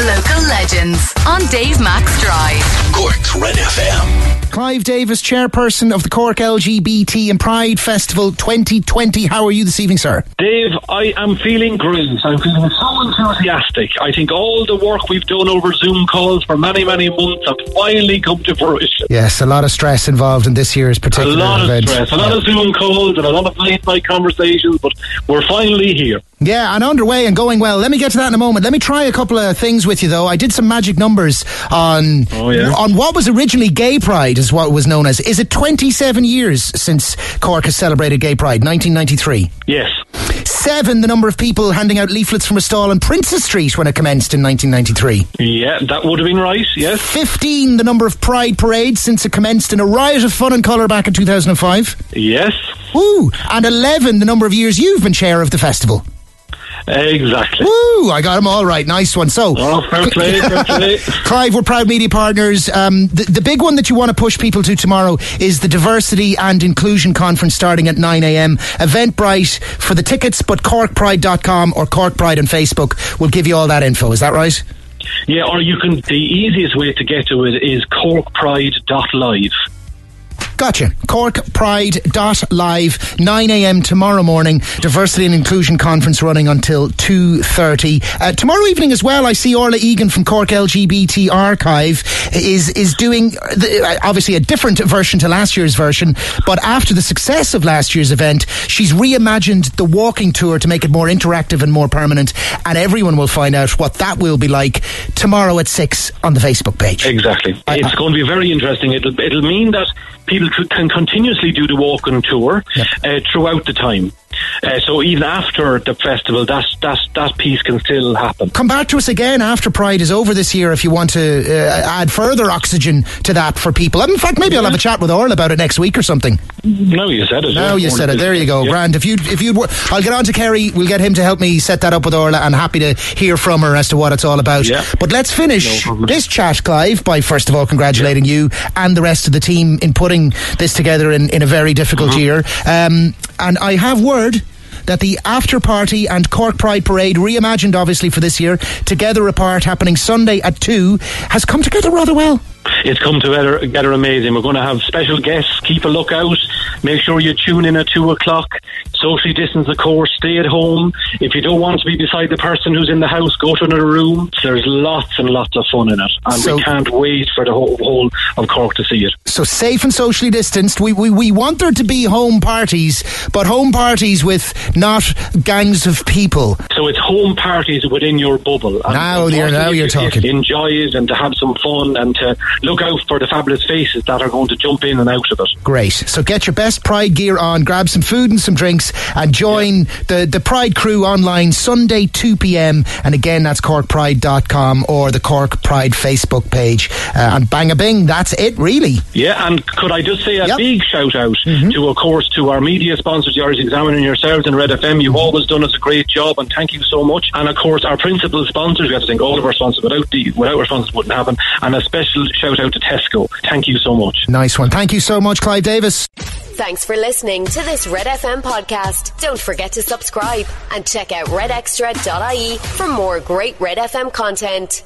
Local legends on Dave Max Drive. Cork's Red FM. Clive Davis, chairperson of the Cork LGBT and Pride Festival 2020. How are you this evening, sir? Dave, I am feeling great. I'm feeling so enthusiastic. I think all the work we've done over Zoom calls for many, many months have finally come to fruition. Yes, a lot of stress involved in this year's particular event. a lot event. of stress, a lot of Zoom calls, and a lot of late night conversations, but we're finally here. Yeah, and underway and going well. Let me get to that in a moment. Let me try a couple of things with you, though. I did some magic numbers on Oh, yeah? on what was originally Gay Pride, is what it was known as. Is it 27 years since Cork has celebrated Gay Pride? 1993. Yes. Seven, the number of people handing out leaflets from a stall on Princes Street when it commenced in 1993. Yeah, that would have been right, yes. 15, the number of Pride parades since it commenced in a riot of fun and colour back in 2005. Yes. Woo! And 11, the number of years you've been chair of the festival. Exactly. Woo! I got them all right. Nice one. So, Oh, fair play, fair play. Clive, we're proud media partners. Um, the, the big one that you want to push people to tomorrow is the Diversity and Inclusion Conference starting at 9am. Eventbrite for the tickets, but corkpride.com or corkpride on Facebook will give you all that info. Is that right? Yeah, or you can, the easiest way to get to it is corkpride.live. Gotcha. Corkpride.live, 9am tomorrow morning. Diversity and Inclusion Conference running until 2.30. Uh, tomorrow evening as well, I see Orla Egan from Cork LGBT Archive is, is doing the, uh, obviously a different version to last year's version, but after the success of last year's event, she's reimagined the walking tour to make it more interactive and more permanent, and everyone will find out what that will be like tomorrow at 6 on the Facebook page. Exactly. I- it's going to be very interesting. It'll, it'll mean that people can continuously do the walking tour uh, throughout the time. Uh, so even after the festival, that, that, that piece can still happen. come back to us again after Pride is over this year if you want to uh, add further oxygen to that for people. In fact, maybe I'll have a chat with Orla about it next week or something. No, you said it. Now yeah. you said it. There you go, Yeah. Grant. If you if you I'll get on to Kerry. We'll get him to help me set that up with Orla, and happy to hear from her as to what it's all about. Yeah. But let's finish No this chat, Clive, by first of all congratulating you and the rest of the team in putting this together in, in a very difficult Mm-hmm. year. Um, and I have word. That the after party and Cork Pride Parade, reimagined obviously for this year, together apart, happening Sunday at 2, has come together rather well. It's come together, together amazing. We're going to have special guests. Keep a lookout. Make sure you tune in at two o'clock. Socially distance, of course. Stay at home. If you don't want to be beside the person who's in the house, go to another room. There's lots and lots of fun in it, and So- we can't wait for the whole, whole of Cork to see it. So safe and socially distanced. We, we, we want there to be home parties, but home parties with not gangs of people. So it's home parties within your bubble. And Now you're- now you're talking. Enjoy it and to have some fun and to look out for the fabulous faces that are going to jump in and out of it. Great. So get your best Pride gear on, grab some food and some drinks, and join the, the Pride crew online Sunday 2 p.m. And again, that's corkpride.com or the Cork Pride Facebook page. Uh, and bang a bing, that's it, really. Yeah, and could I just say a Yep. big shout out Mm-hmm. to, of course, to our media sponsors, the Irish Examiner yourselves and Red FM. You've always done us a great job, and thank you so much. And of course, our principal sponsors. We have to thank all of our sponsors. Without the without our sponsors, it wouldn't happen. And a special shout out to Tesco. Thank you so much. Nice one. Thank you so much, Clive Davis. Thanks for listening to this Red FM podcast. Don't forget to subscribe and check out redextra.ie for more great Red FM content.